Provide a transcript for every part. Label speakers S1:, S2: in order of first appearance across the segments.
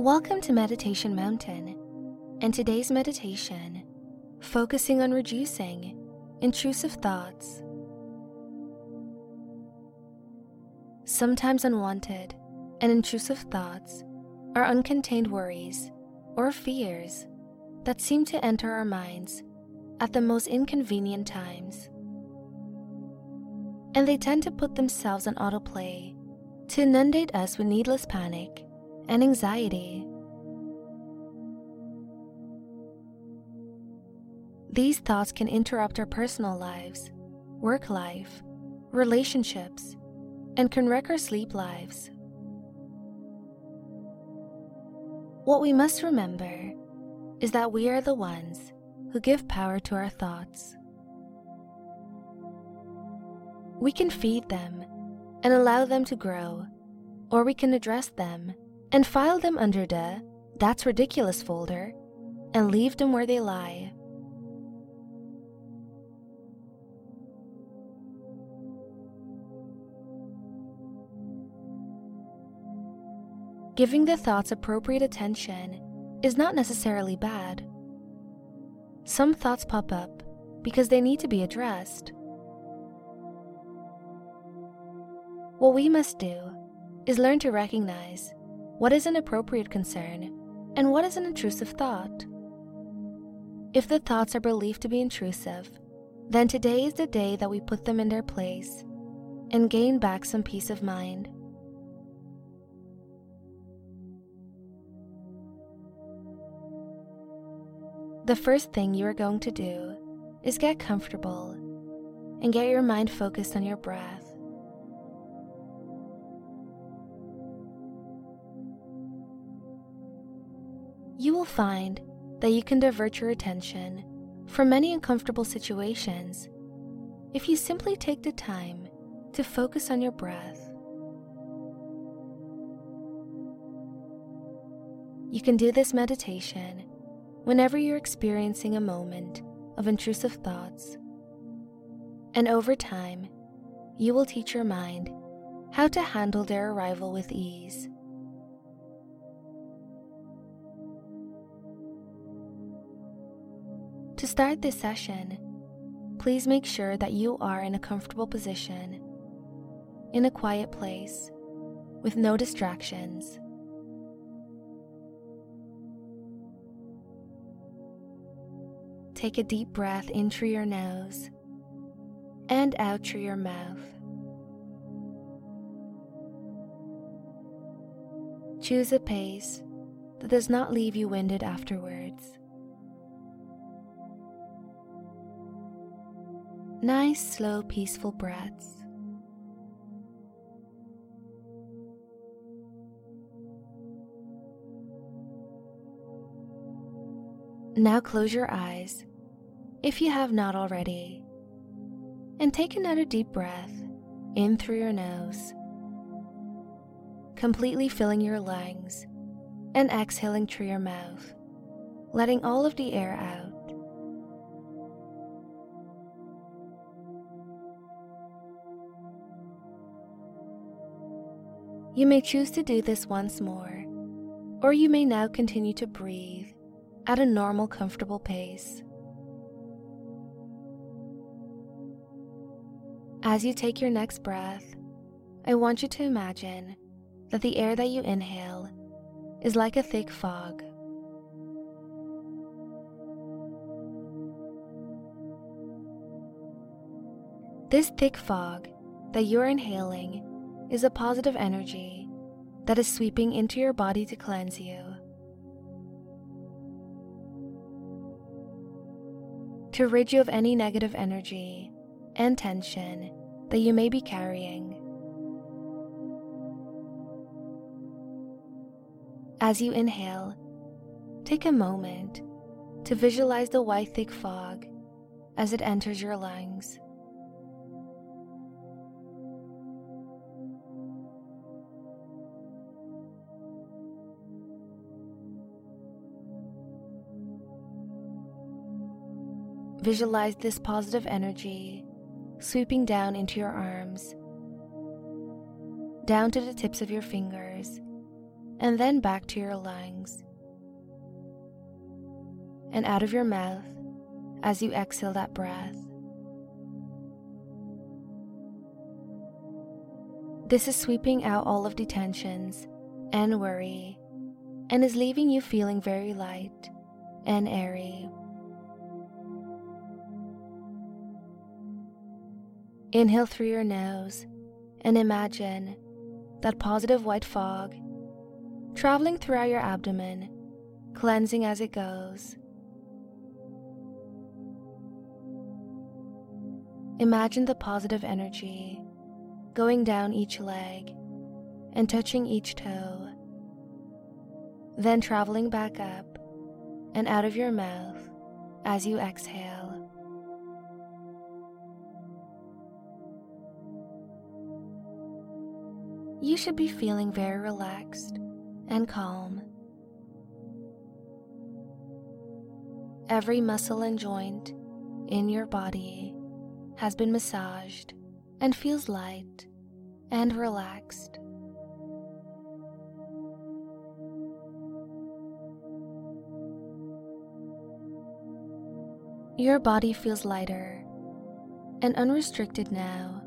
S1: Welcome to Meditation Mountain, and today's meditation focusing on reducing intrusive thoughts. Sometimes unwanted and intrusive thoughts are uncontained worries or fears that seem to enter our minds at the most inconvenient times. And they tend to put themselves on autoplay to inundate us with needless panic and anxiety. These thoughts can interrupt our personal lives, work life, relationships, and can wreck our sleep lives. What we must remember is that we are the ones who give power to our thoughts. We can feed them and allow them to grow, or we can address them and file them under the That's Ridiculous folder and leave them where they lie. Giving the thoughts appropriate attention is not necessarily bad. Some thoughts pop up because they need to be addressed. What we must do is learn to recognize what is an appropriate concern and what is an intrusive thought. If the thoughts are believed to be intrusive, then today is the day that we put them in their place and gain back some peace of mind. The first thing you are going to do is get comfortable and get your mind focused on your breath. You will find that you can divert your attention from many uncomfortable situations if you simply take the time to focus on your breath. You can do this meditation whenever you're experiencing a moment of intrusive thoughts. And over time, you will teach your mind how to handle their arrival with ease. Start this session, please make sure that you are in a comfortable position, in a quiet place, with no distractions. Take a deep breath in through your nose and out through your mouth. Choose a pace that does not leave you winded afterwards. Nice, slow, peaceful breaths. Now close your eyes if you have not already. And take another deep breath in through your nose, completely filling your lungs, and exhaling through your mouth, letting all of the air out. You may choose to do this once more, or you may now continue to breathe at a normal, comfortable pace. As you take your next breath, I want you to imagine that the air that you inhale is like a thick fog. This thick fog that you're inhaling is a positive energy that is sweeping into your body to cleanse you. To rid you of any negative energy and tension that you may be carrying. As you inhale, take a moment to visualize the white thick fog as it enters your lungs. Visualize this positive energy sweeping down into your arms, down to the tips of your fingers, and then back to your lungs. And out of your mouth as you exhale that breath. This is sweeping out all of the tensions and worry and is leaving you feeling very light and airy. Inhale through your nose and imagine that positive white fog traveling throughout your abdomen, cleansing as it goes. Imagine the positive energy going down each leg and touching each toe, then traveling back up and out of your mouth as you exhale. You should be feeling very relaxed and calm. Every muscle and joint in your body has been massaged and feels light and relaxed. Your body feels lighter and unrestricted now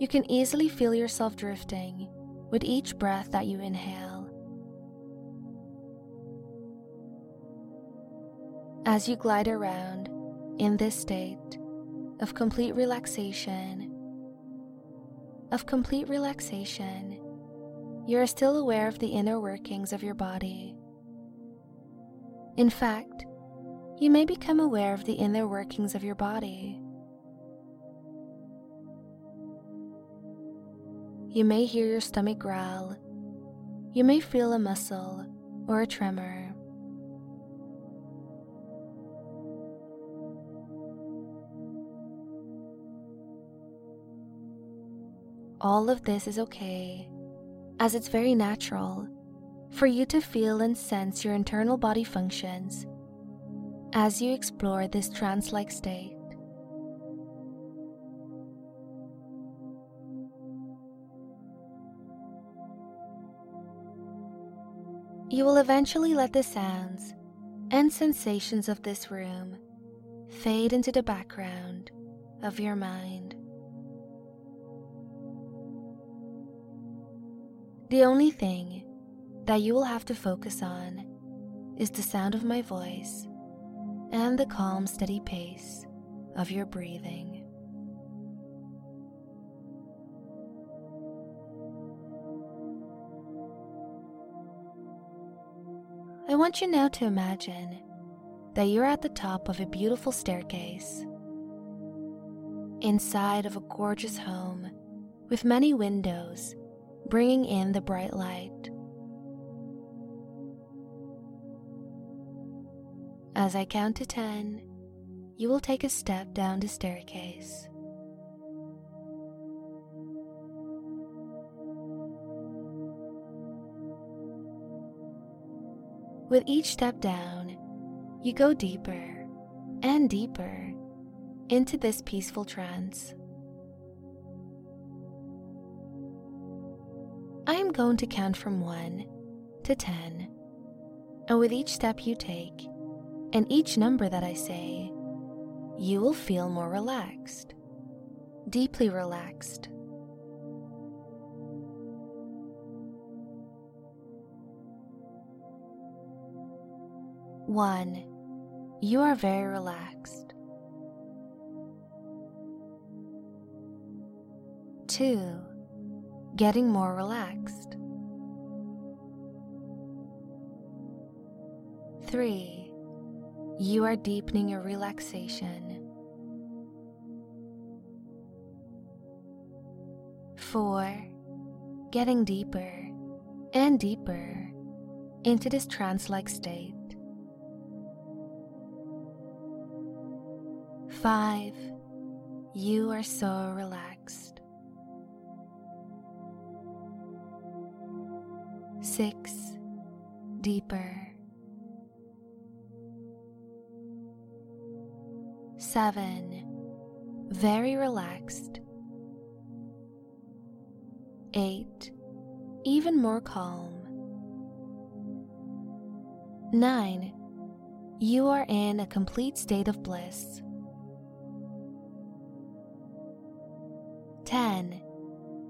S1: You can easily feel yourself drifting with each breath that you inhale. As you glide around in this state of complete relaxation, of complete relaxation, you are still aware of the inner workings of your body. In fact, you may become aware of the inner workings of your body. You may hear your stomach growl. You may feel a muscle or a tremor. All of this is okay, as it's very natural for you to feel and sense your internal body functions as you explore this trance like state. You will eventually let the sounds and sensations of this room fade into the background of your mind. The only thing that you will have to focus on is the sound of my voice and the calm, steady pace of your breathing. I want you now to imagine that you're at the top of a beautiful staircase, inside of a gorgeous home with many windows bringing in the bright light. As I count to ten, you will take a step down the staircase. With each step down, you go deeper and deeper into this peaceful trance. I am going to count from 1 to 10, and with each step you take and each number that I say, you will feel more relaxed, deeply relaxed. One, you are very relaxed. Two, getting more relaxed. Three, you are deepening your relaxation. Four, getting deeper and deeper into this trance like state. Five, you are so relaxed. Six, deeper. Seven, very relaxed. 8. Even more calm. 9. You are in a complete state of bliss. 10.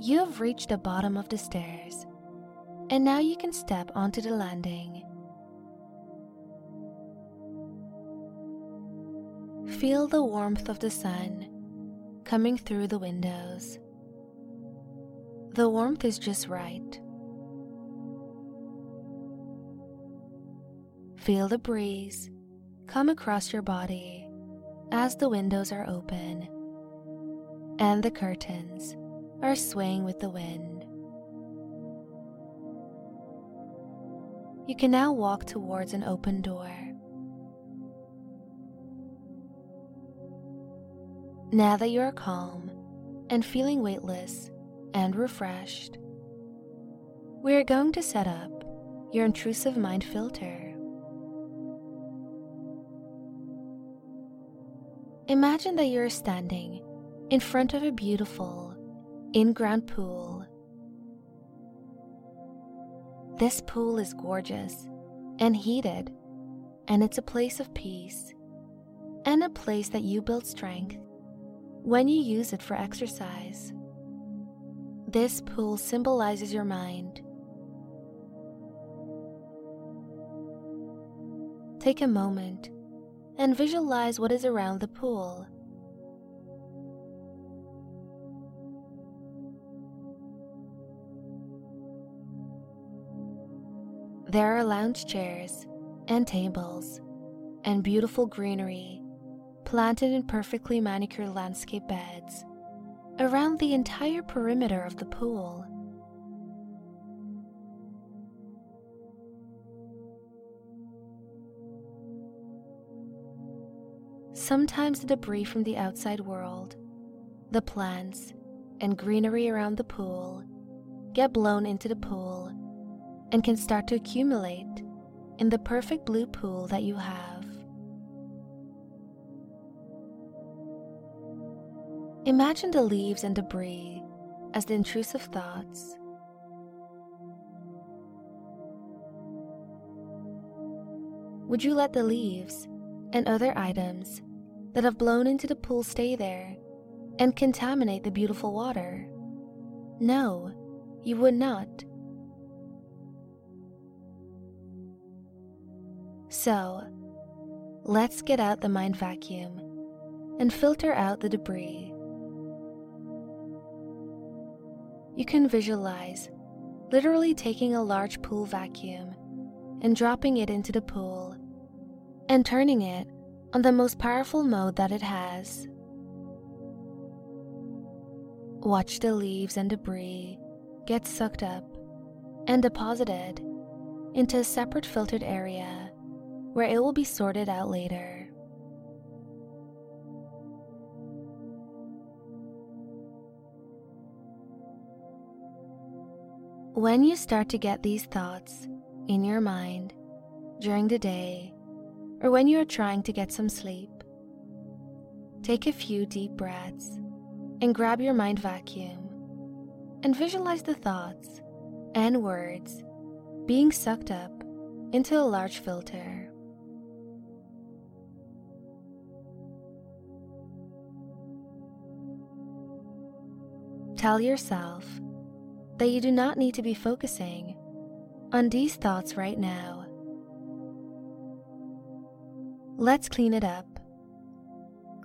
S1: You have reached the bottom of the stairs, and now you can step onto the landing. Feel the warmth of the sun coming through the windows. The warmth is just right. Feel the breeze come across your body as the windows are open and the curtains are swaying with the wind. You can now walk towards an open door. Now that you are calm and feeling weightless and refreshed, we are going to set up your intrusive mind filter. Imagine that you're standing in front of a beautiful in ground pool. This pool is gorgeous and heated, and it's a place of peace and a place that you build strength when you use it for exercise. This pool symbolizes your mind. Take a moment and visualize what is around the pool. There are lounge chairs and tables and beautiful greenery planted in perfectly manicured landscape beds around the entire perimeter of the pool. Sometimes the debris from the outside world, the plants, and greenery around the pool get blown into the pool and can start to accumulate in the perfect blue pool that you have. Imagine the leaves and debris as the intrusive thoughts. Would you let the leaves and other items that have blown into the pool stay there and contaminate the beautiful water? No, you would not. So, let's get out the mind vacuum and filter out the debris. You can visualize literally taking a large pool vacuum and dropping it into the pool and turning it on the most powerful mode that it has. Watch the leaves and debris get sucked up and deposited into a separate filtered area where it will be sorted out later. When you start to get these thoughts in your mind during the day or when you are trying to get some sleep, take a few deep breaths and grab your mind vacuum and visualize the thoughts and words being sucked up into a large filter. Tell yourself that you do not need to be focusing on these thoughts right now. Let's clean it up.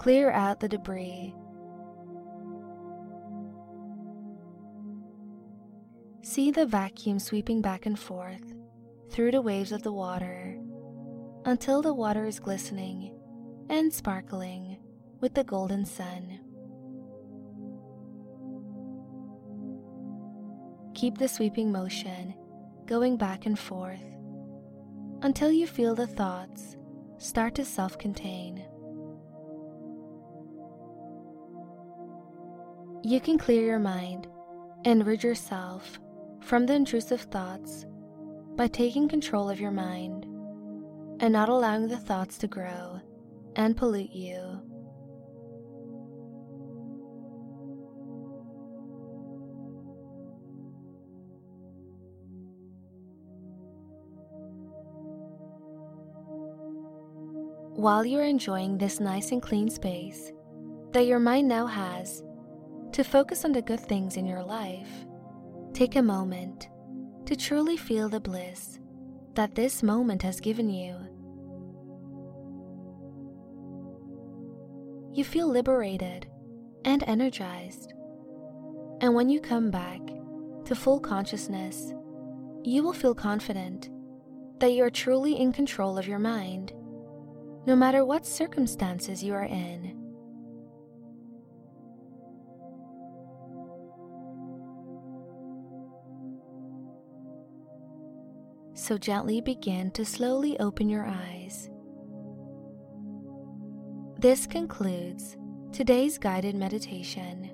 S1: Clear out the debris. See the vacuum sweeping back and forth through the waves of the water until the water is glistening and sparkling with the golden sun. Keep the sweeping motion going back and forth until you feel the thoughts start to self contain. You can clear your mind and rid yourself from the intrusive thoughts by taking control of your mind and not allowing the thoughts to grow and pollute you. While you're enjoying this nice and clean space that your mind now has to focus on the good things in your life, take a moment to truly feel the bliss that this moment has given you. You feel liberated and energized. And when you come back to full consciousness, you will feel confident that you are truly in control of your mind no matter what circumstances you are in. So gently begin to slowly open your eyes. This concludes today's guided meditation.